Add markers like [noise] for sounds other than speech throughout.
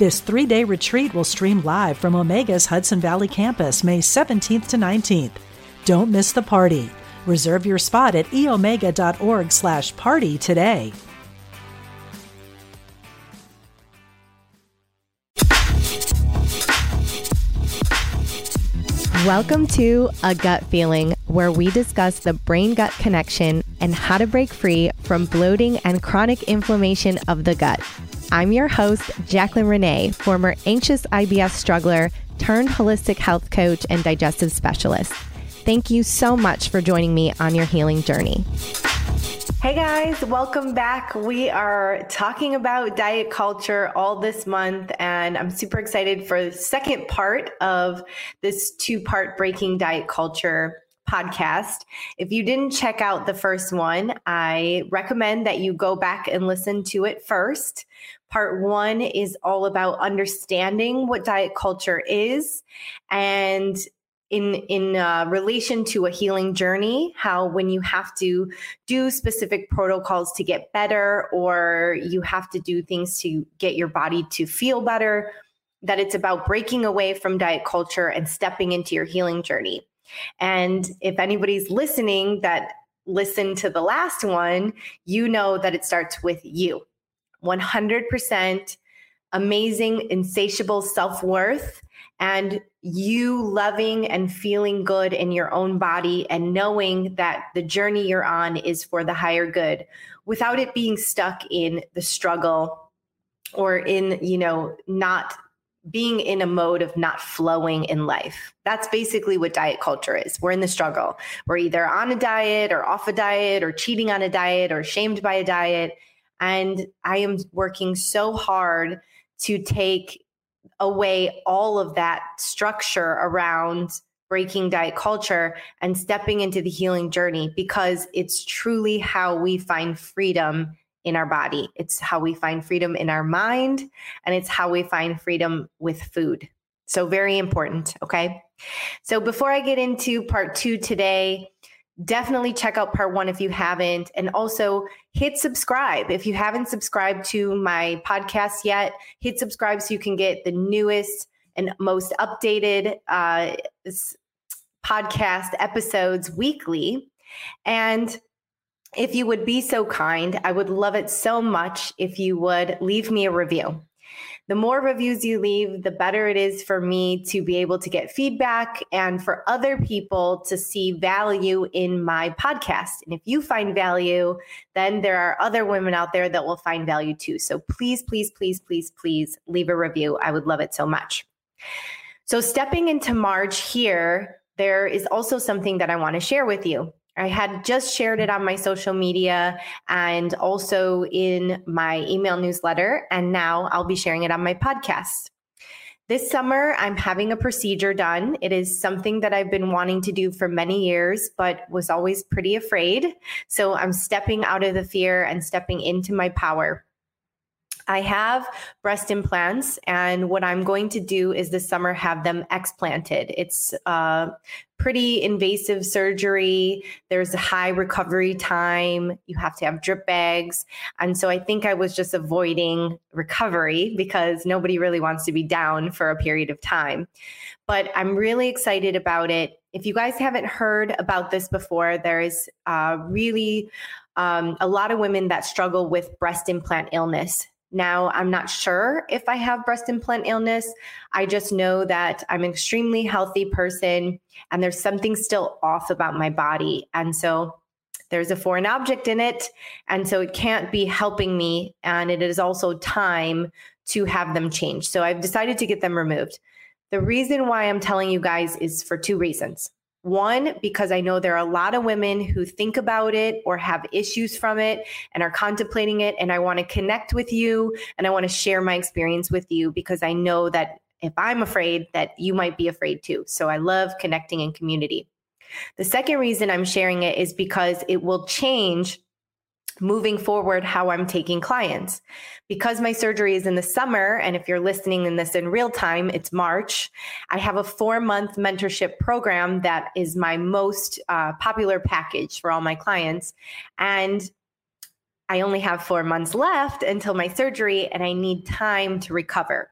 This three day retreat will stream live from Omega's Hudson Valley campus May 17th to 19th. Don't miss the party. Reserve your spot at eomega.org slash party today. Welcome to A Gut Feeling, where we discuss the brain gut connection and how to break free from bloating and chronic inflammation of the gut. I'm your host, Jaclyn Renee, former anxious IBS struggler turned holistic health coach and digestive specialist. Thank you so much for joining me on your healing journey. Hey guys, welcome back. We are talking about diet culture all this month, and I'm super excited for the second part of this two part breaking diet culture podcast. If you didn't check out the first one, I recommend that you go back and listen to it first. Part one is all about understanding what diet culture is and in in uh, relation to a healing journey how when you have to do specific protocols to get better or you have to do things to get your body to feel better that it's about breaking away from diet culture and stepping into your healing journey. And if anybody's listening that listened to the last one you know that it starts with you 100% amazing, insatiable self worth, and you loving and feeling good in your own body and knowing that the journey you're on is for the higher good without it being stuck in the struggle or in, you know, not being in a mode of not flowing in life. That's basically what diet culture is. We're in the struggle. We're either on a diet or off a diet or cheating on a diet or shamed by a diet. And I am working so hard to take away all of that structure around breaking diet culture and stepping into the healing journey because it's truly how we find freedom in our body. It's how we find freedom in our mind and it's how we find freedom with food. So, very important. Okay. So, before I get into part two today, definitely check out part one if you haven't. And also hit subscribe. If you haven't subscribed to my podcast yet, hit subscribe so you can get the newest and most updated uh, podcast episodes weekly. And if you would be so kind, I would love it so much if you would leave me a review the more reviews you leave, the better it is for me to be able to get feedback and for other people to see value in my podcast. And if you find value, then there are other women out there that will find value too. So please, please, please, please, please leave a review. I would love it so much. So, stepping into March here, there is also something that I want to share with you. I had just shared it on my social media and also in my email newsletter. And now I'll be sharing it on my podcast. This summer, I'm having a procedure done. It is something that I've been wanting to do for many years, but was always pretty afraid. So I'm stepping out of the fear and stepping into my power. I have breast implants, and what I'm going to do is this summer have them explanted. It's uh, pretty invasive surgery. There's a high recovery time. You have to have drip bags. And so I think I was just avoiding recovery because nobody really wants to be down for a period of time. But I'm really excited about it. If you guys haven't heard about this before, there is uh, really um, a lot of women that struggle with breast implant illness. Now, I'm not sure if I have breast implant illness. I just know that I'm an extremely healthy person and there's something still off about my body. And so there's a foreign object in it. And so it can't be helping me. And it is also time to have them changed. So I've decided to get them removed. The reason why I'm telling you guys is for two reasons. One, because I know there are a lot of women who think about it or have issues from it and are contemplating it. And I want to connect with you and I want to share my experience with you because I know that if I'm afraid, that you might be afraid too. So I love connecting in community. The second reason I'm sharing it is because it will change moving forward how I'm taking clients. Because my surgery is in the summer, and if you're listening in this in real time, it's March, I have a four month mentorship program that is my most uh, popular package for all my clients. And I only have four months left until my surgery, and I need time to recover.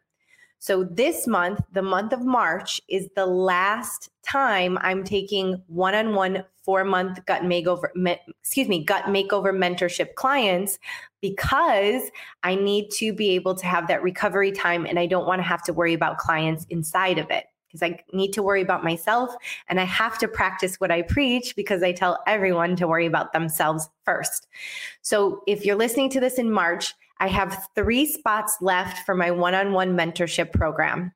So this month, the month of March, is the last time I'm taking one-on-one four-month gut makeover, excuse me, gut makeover mentorship clients because I need to be able to have that recovery time, and I don't want to have to worry about clients inside of it because I need to worry about myself and I have to practice what I preach because I tell everyone to worry about themselves first. So if you're listening to this in March, I have three spots left for my one on one mentorship program.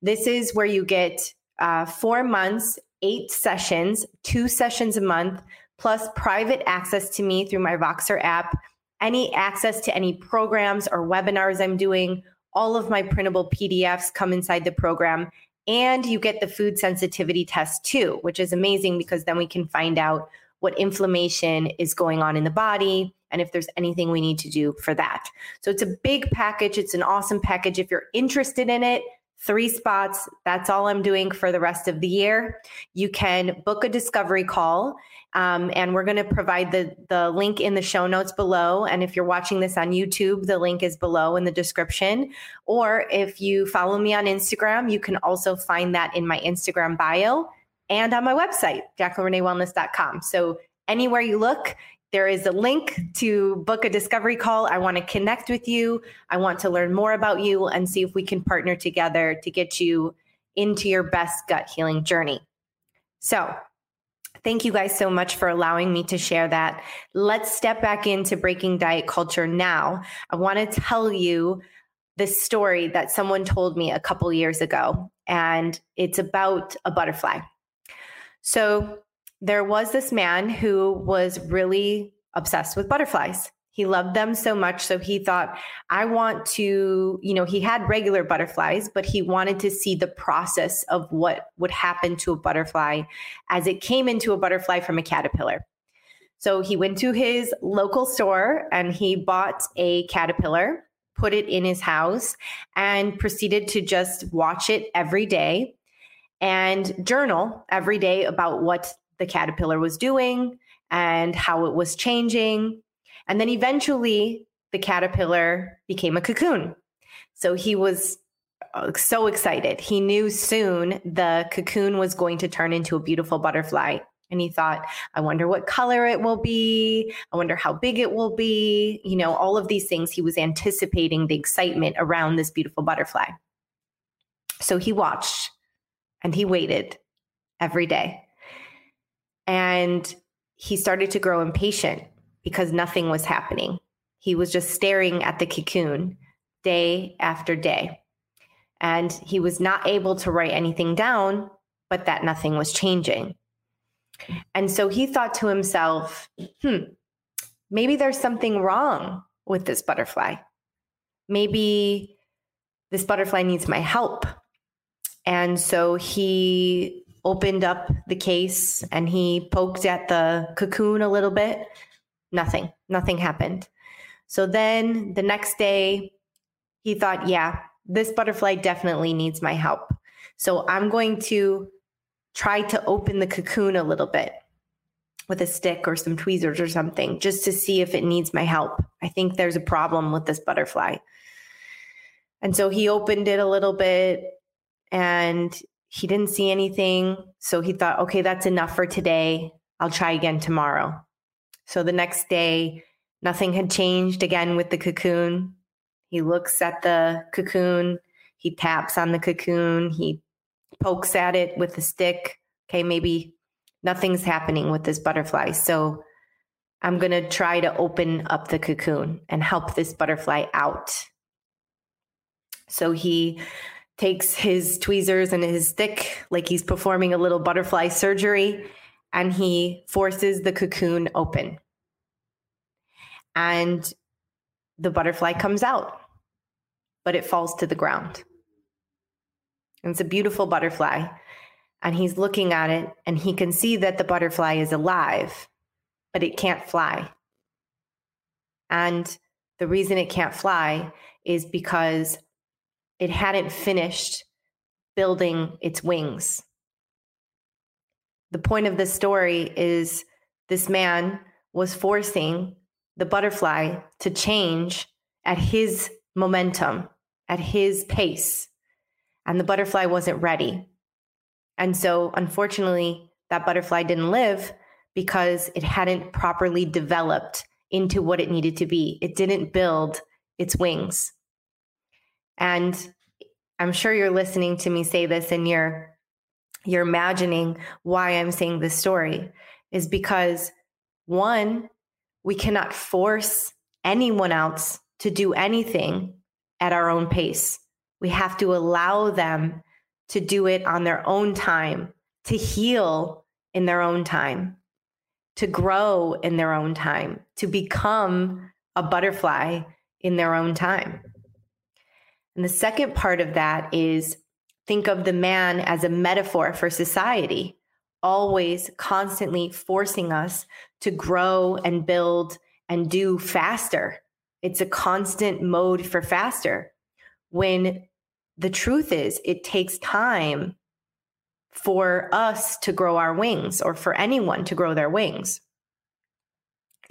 This is where you get uh, four months, eight sessions, two sessions a month, plus private access to me through my Voxer app, any access to any programs or webinars I'm doing. All of my printable PDFs come inside the program. And you get the food sensitivity test too, which is amazing because then we can find out what inflammation is going on in the body and if there's anything we need to do for that. So it's a big package. It's an awesome package. If you're interested in it, three spots. That's all I'm doing for the rest of the year. You can book a discovery call, um, and we're going to provide the the link in the show notes below. And if you're watching this on YouTube, the link is below in the description. Or if you follow me on Instagram, you can also find that in my Instagram bio and on my website, jaclynreneewellness.com. So anywhere you look, there is a link to book a discovery call. I want to connect with you. I want to learn more about you and see if we can partner together to get you into your best gut healing journey. So, thank you guys so much for allowing me to share that. Let's step back into breaking diet culture now. I want to tell you this story that someone told me a couple years ago, and it's about a butterfly. So, there was this man who was really obsessed with butterflies. He loved them so much. So he thought, I want to, you know, he had regular butterflies, but he wanted to see the process of what would happen to a butterfly as it came into a butterfly from a caterpillar. So he went to his local store and he bought a caterpillar, put it in his house, and proceeded to just watch it every day and journal every day about what the caterpillar was doing and how it was changing. And then eventually the caterpillar became a cocoon. So he was uh, so excited. He knew soon the cocoon was going to turn into a beautiful butterfly. And he thought, I wonder what color it will be. I wonder how big it will be. You know, all of these things. He was anticipating the excitement around this beautiful butterfly. So he watched and he waited every day. And he started to grow impatient because nothing was happening. He was just staring at the cocoon day after day. And he was not able to write anything down, but that nothing was changing. And so he thought to himself, hmm, maybe there's something wrong with this butterfly. Maybe this butterfly needs my help. And so he opened up the case and he poked at the cocoon a little bit. Nothing, nothing happened. So then the next day, he thought, yeah, this butterfly definitely needs my help. So I'm going to try to open the cocoon a little bit with a stick or some tweezers or something just to see if it needs my help. I think there's a problem with this butterfly. And so he opened it a little bit and he didn't see anything. So he thought, okay, that's enough for today. I'll try again tomorrow. So the next day, nothing had changed again with the cocoon. He looks at the cocoon, he taps on the cocoon, he pokes at it with a stick. Okay, maybe nothing's happening with this butterfly. So I'm going to try to open up the cocoon and help this butterfly out. So he takes his tweezers and his stick like he's performing a little butterfly surgery and he forces the cocoon open. And the butterfly comes out, but it falls to the ground. And it's a beautiful butterfly. And he's looking at it and he can see that the butterfly is alive, but it can't fly. And the reason it can't fly is because it hadn't finished building its wings. The point of this story is this man was forcing the butterfly to change at his momentum, at his pace. And the butterfly wasn't ready. And so, unfortunately, that butterfly didn't live because it hadn't properly developed into what it needed to be. It didn't build its wings. And I'm sure you're listening to me say this and you're you're imagining why I'm saying this story is because one, we cannot force anyone else to do anything at our own pace. We have to allow them to do it on their own time, to heal in their own time, to grow in their own time, to become a butterfly in their own time. And the second part of that is think of the man as a metaphor for society, always constantly forcing us to grow and build and do faster. It's a constant mode for faster. When the truth is, it takes time for us to grow our wings or for anyone to grow their wings.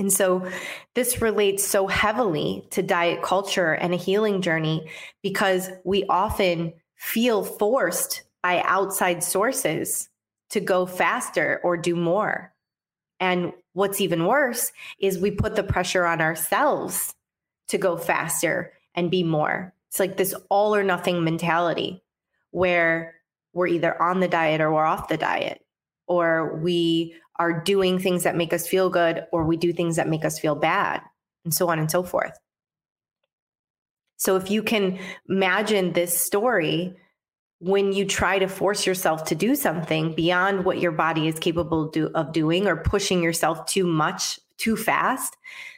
And so this relates so heavily to diet culture and a healing journey because we often feel forced by outside sources to go faster or do more. And what's even worse is we put the pressure on ourselves to go faster and be more. It's like this all or nothing mentality where we're either on the diet or we're off the diet, or we are doing things that make us feel good, or we do things that make us feel bad, and so on and so forth. So if you can imagine this story, when you try to force yourself to do something beyond what your body is capable of doing or pushing yourself too much too fast,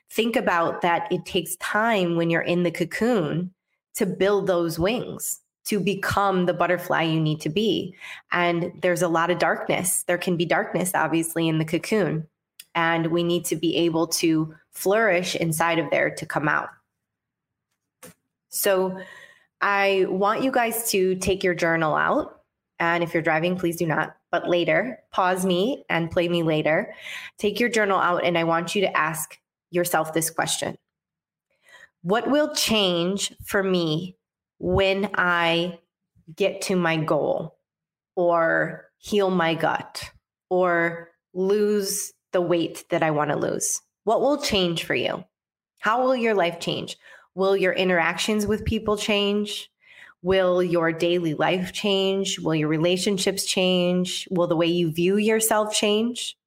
think about that it takes time when you're in the cocoon to build those wings to become the butterfly you need to be. And there's a lot of darkness. There can be darkness, obviously, in the cocoon. And we need to be able to flourish inside of there to come out. So I want you guys to take your journal out. And if you're driving, please do not. But later, pause me and play me later. Take your journal out, and I want you to ask yourself this question What will change for me when I get to my goal or heal my gut or lose the weight that I want to lose? What will change for you? How will your life change? Will your interactions with people change? Will your daily life change? Will your relationships change? Will the way you view yourself change?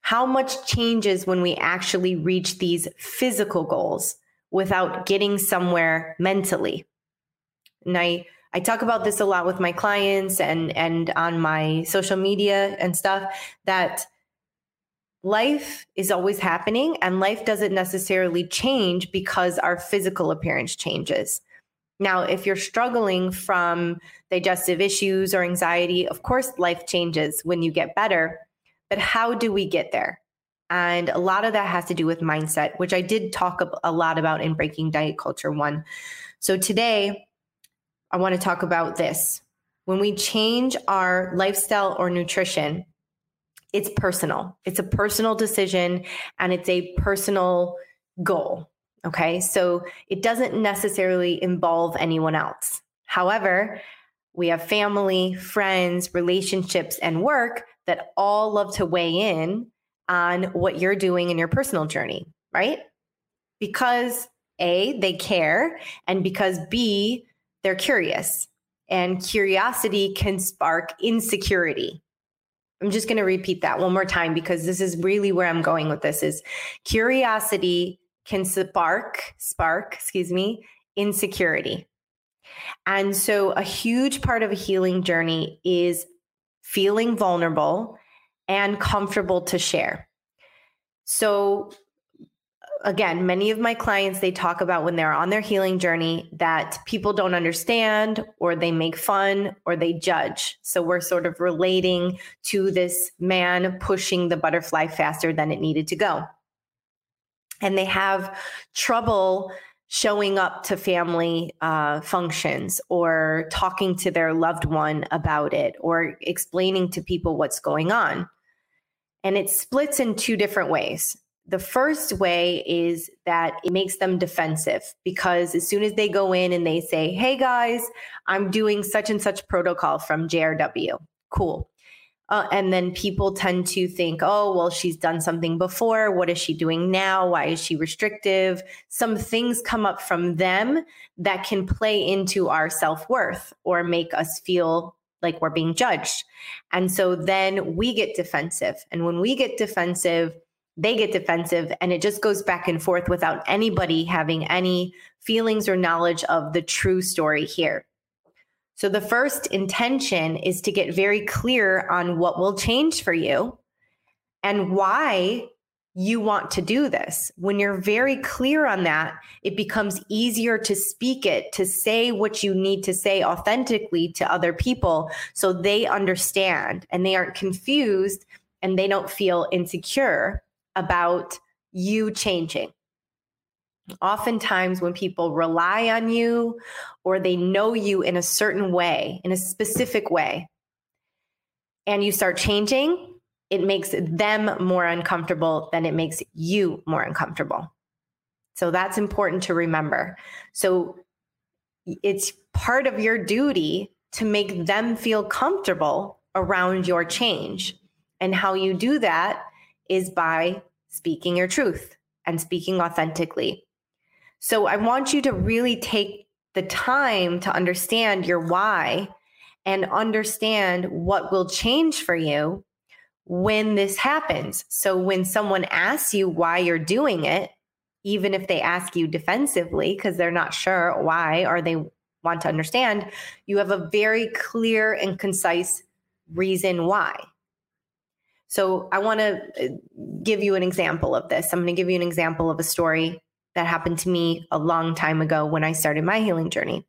How much changes when we actually reach these physical goals without getting somewhere mentally. And I, I talk about this a lot with my clients and, and on my social media and stuff that life is always happening and life doesn't necessarily change because our physical appearance changes. Now, if you're struggling from digestive issues or anxiety, of course, life changes when you get better. But how do we get there? And a lot of that has to do with mindset, which I did talk a lot about in Breaking Diet Culture One. So today, I want to talk about this. When we change our lifestyle or nutrition, it's personal. It's a personal decision and it's a personal goal. Okay. So it doesn't necessarily involve anyone else. However, we have family, friends, relationships, and work that all love to weigh in on what you're doing in your personal journey, right? Because A, they care, and because B, they're curious. And curiosity can spark insecurity. I'm just going to repeat that one more time because this is really where I'm going with this is curiosity can spark spark, excuse me, insecurity. And so a huge part of a healing journey is feeling vulnerable and comfortable to share. So, again, many of my clients they talk about when they're on their healing journey that people don't understand or they make fun or they judge. So we're sort of relating to this man pushing the butterfly faster than it needed to go. And they have trouble showing up to family uh, functions or talking to their loved one about it or explaining to people what's going on. And it splits in two different ways. The first way is that it makes them defensive because as soon as they go in and they say, Hey guys, I'm doing such and such protocol from JRW, cool. Uh, and then people tend to think, oh, well, she's done something before. What is she doing now? Why is she restrictive? Some things come up from them that can play into our self worth or make us feel like we're being judged. And so then we get defensive. And when we get defensive, they get defensive and it just goes back and forth without anybody having any feelings or knowledge of the true story here. So the first intention is to get very clear on what will change for you and why you want to do this. When you're very clear on that, it becomes easier to speak it, to say what you need to say authentically to other people so they understand and they aren't confused and they don't feel insecure about you changing. Oftentimes, when people rely on you or they know you in a certain way, in a specific way, and you start changing, it makes them more uncomfortable than it makes you more uncomfortable. So that's important to remember. So it's part of your duty to make them feel comfortable around your change. And how you do that is by speaking your truth and speaking authentically. So I want you to really take the time to understand your why and understand what will change for you when this happens. So when someone asks you why you're doing it, even if they ask you defensively because they're not sure why or they want to understand, you have a very clear and concise reason why. So I want to uh, give you an example of this. I'm going to give you an example of a story that happened to me a long time ago when I started my healing journey.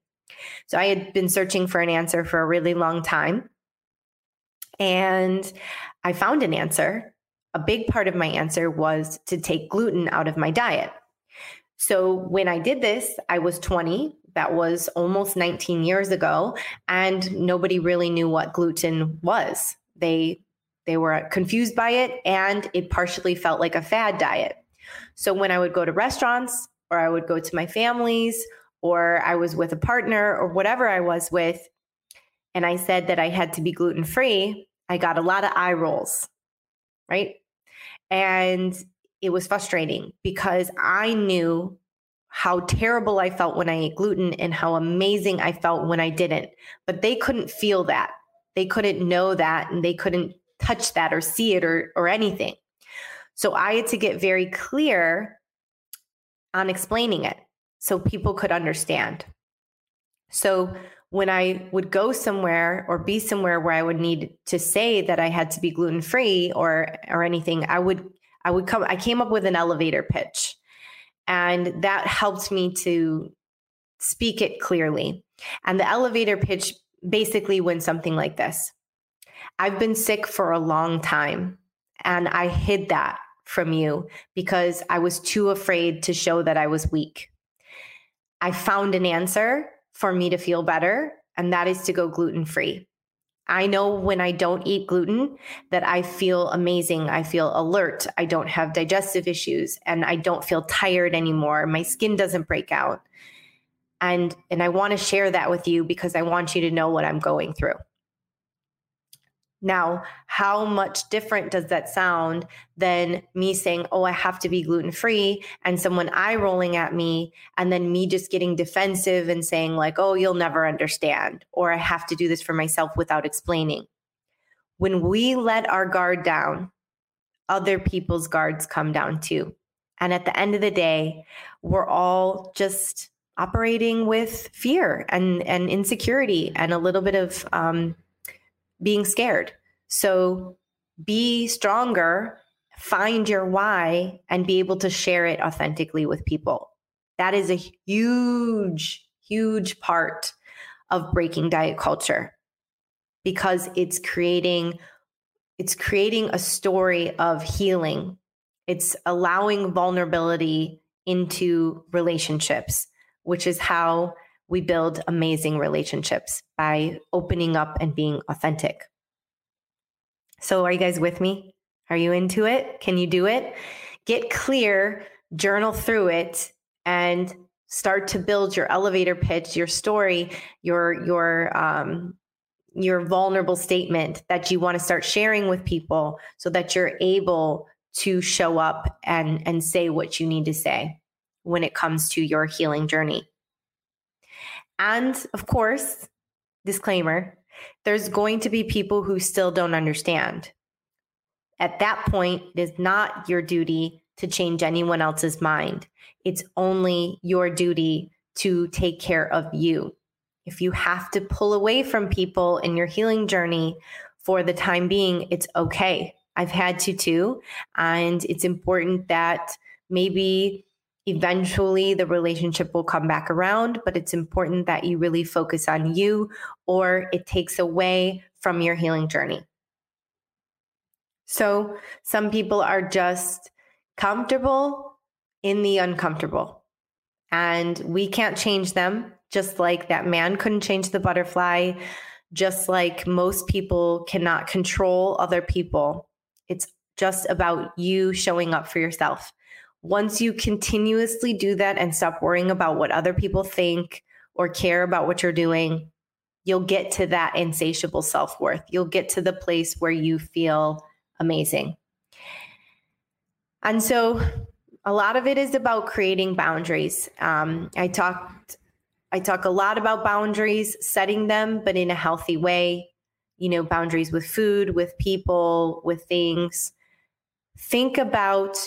So I had been searching for an answer for a really long time. And I found an answer. A big part of my answer was to take gluten out of my diet. So when I did this, I was 20. That was almost 19 years ago. And nobody really knew what gluten was. They they were confused by it, and it partially felt like a fad diet. So when I would go to restaurants, or I would go to my family's, or I was with a partner, or whatever I was with, and I said that I had to be gluten free, I got a lot of eye rolls, right? And it was frustrating because I knew how terrible I felt when I ate gluten and how amazing I felt when I didn't. But they couldn't feel that. They couldn't know that and they couldn't touch that or see it or or anything. So I had to get very clear on explaining it so people could understand. So when I would go somewhere or be somewhere where I would need to say that I had to be gluten free or or anything, I would I would come I came up with an elevator pitch. And that helped me to speak it clearly. And the elevator pitch basically went something like this. I've been sick for a long time and I hid that from you because I was too afraid to show that I was weak. I found an answer for me to feel better, and that is to go gluten free. I know when I don't eat gluten that I feel amazing. I feel alert. I don't have digestive issues and I don't feel tired anymore. My skin doesn't break out. And and I want to share that with you because I want you to know what I'm going through. Now, how much different does that sound than me saying, Oh, I have to be gluten free, and someone eye rolling at me, and then me just getting defensive and saying, like, Oh, you'll never understand, or I have to do this for myself without explaining. When we let our guard down, other people's guards come down too. And at the end of the day, we're all just operating with fear and, and insecurity and a little bit of um, being scared. So be stronger find your why and be able to share it authentically with people. That is a huge, huge part of breaking diet culture because it's creating it's creating a story of healing. It's allowing vulnerability into relationships, which is how we build amazing relationships by opening up and being authentic. So, are you guys with me? Are you into it? Can you do it? Get clear, journal through it, and start to build your elevator pitch, your story, your your um, your vulnerable statement that you want to start sharing with people, so that you're able to show up and and say what you need to say when it comes to your healing journey. And of course, disclaimer, there's going to be people who still don't understand. At that point, it is not your duty to change anyone else's mind. It's only your duty to take care of you. If you have to pull away from people in your healing journey for the time being, it's okay. I've had to too. And it's important that maybe eventually the relationship will come back around, but it's important that you really focus on you or it takes away from your healing journey. So some people are just comfortable in the uncomfortable. And we can't change them, just like that man couldn't change the butterfly, just like most people cannot control other people. It's just about you showing up for yourself. Once you continuously do that and stop worrying about what other people think or care about what you're doing, you'll get to that insatiable self worth. You'll get to the place where you feel amazing. And so a lot of it is about creating boundaries. Um, I talked, I talk a lot about boundaries, setting them, but in a healthy way. You know, boundaries with food, with people, with things. Think about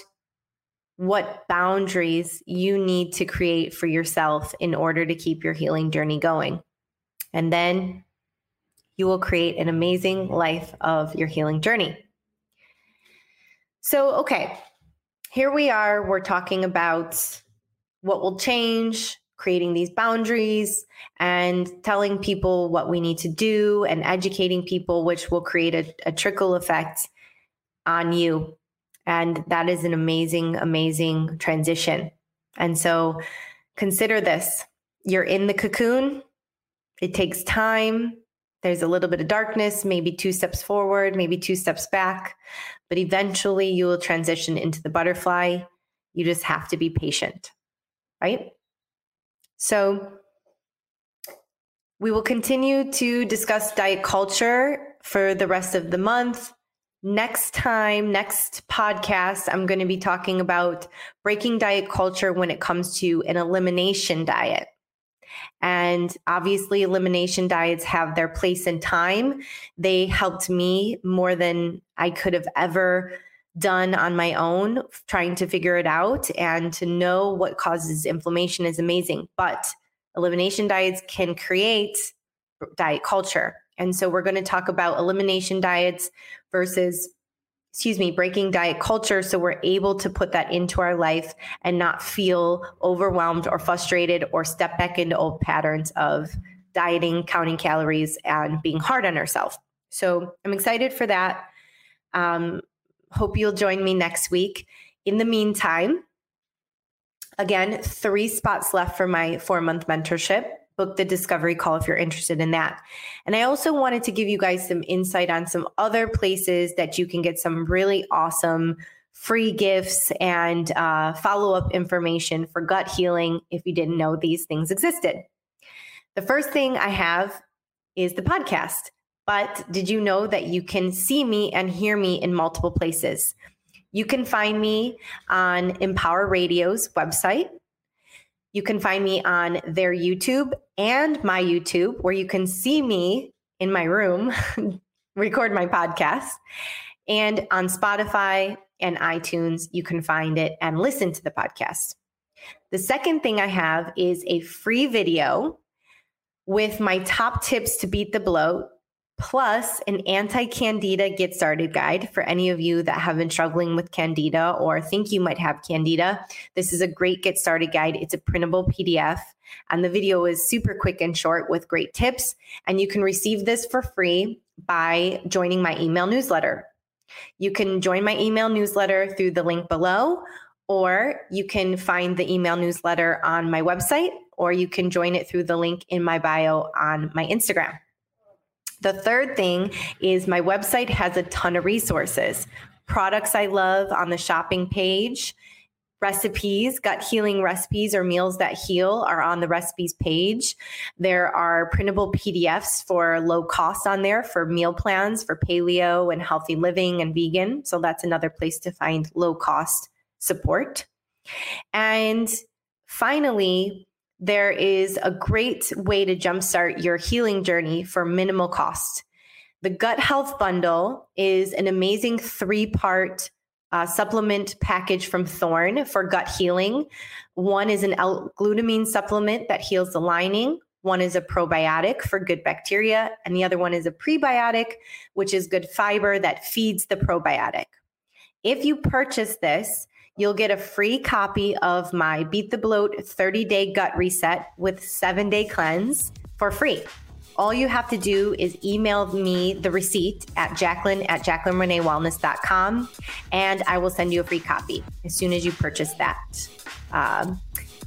what boundaries you need to create for yourself in order to keep your healing journey going. And then you will create an amazing life of your healing journey. So, okay, here we are. We're talking about what will change, creating these boundaries, and telling people what we need to do and educating people, which will create a, a trickle effect on you. And that is an amazing, amazing transition. And so consider this you're in the cocoon, it takes time. There's a little bit of darkness, maybe two steps forward, maybe two steps back but eventually you will transition into the butterfly. You just have to be patient, right? So, we will continue to discuss diet culture for the rest of the month. Next time, next podcast, I'm going to be talking about breaking diet culture when it comes to an elimination diet. And obviously, elimination diets have their place and time. They helped me more than I could have ever done on my own, trying to figure it out. And to know what causes inflammation is amazing. But elimination diets can create diet culture. And so, we're going to talk about elimination diets versus excuse me, breaking diet culture so we're able to put that into our life and not feel overwhelmed or frustrated or step back into old patterns of dieting, counting calories, and being hard on ourselves. So I'm excited for that. Um, hope you'll join me next week. In the meantime, again, three spots left for my four month mentorship book the discovery call if you're interested in that. And I also wanted to give you guys some insight on some other places that you can get some really awesome free gifts and uh, follow up information for gut healing if you didn't know these things existed. The first thing I have is the podcast. But did you know that you can see me and hear me in multiple places? You can find me on Empower Radio's website, you can find me on their YouTube and my YouTube, where you can see me in my room [laughs] record my podcast. And on Spotify and iTunes, you can find it and listen to the podcast. The second thing I have is a free video with my top tips to beat the bloat plus an anti candida get started guide for any of you that have been struggling with candida or think you might have candida. This is a great get started guide. It's a printable PDF, and the video is super quick and short with great tips. And you can receive this for free by joining my email newsletter. You can join my email newsletter through the link below, or you can find the email newsletter on my website, or you can join it through the link in my bio on my Instagram. The third thing is my website has a ton of resources. Products I love on the shopping page, recipes, gut healing recipes or meals that heal are on the recipes page. There are printable PDFs for low cost on there for meal plans for paleo and healthy living and vegan. So that's another place to find low cost support. And finally, there is a great way to jumpstart your healing journey for minimal cost. The Gut Health Bundle is an amazing three part uh, supplement package from Thorne for gut healing. One is an L glutamine supplement that heals the lining. One is a probiotic for good bacteria, and the other one is a prebiotic, which is good fiber that feeds the probiotic. If you purchase this, you'll get a free copy of my Beat the Bloat 30 day gut reset with seven day cleanse for free. All you have to do is email me the receipt at Jaclyn at JaclynReneeWellness.com and I will send you a free copy as soon as you purchase that. Um,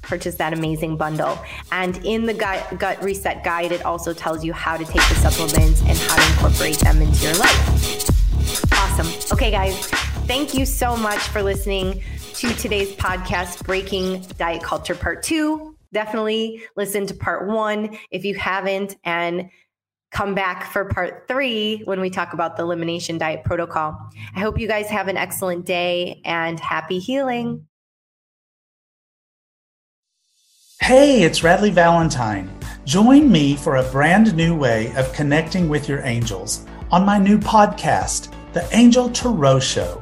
purchase that amazing bundle. And in the gut, gut reset guide, it also tells you how to take the supplements and how to incorporate them into your life. Awesome. Okay, guys, thank you so much for listening to today's podcast, Breaking Diet Culture Part Two. Definitely listen to part one if you haven't, and come back for part three when we talk about the elimination diet protocol. I hope you guys have an excellent day and happy healing. Hey, it's Radleigh Valentine. Join me for a brand new way of connecting with your angels on my new podcast, The Angel Tarot Show.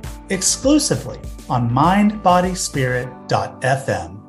exclusively on mindbodyspirit.fm.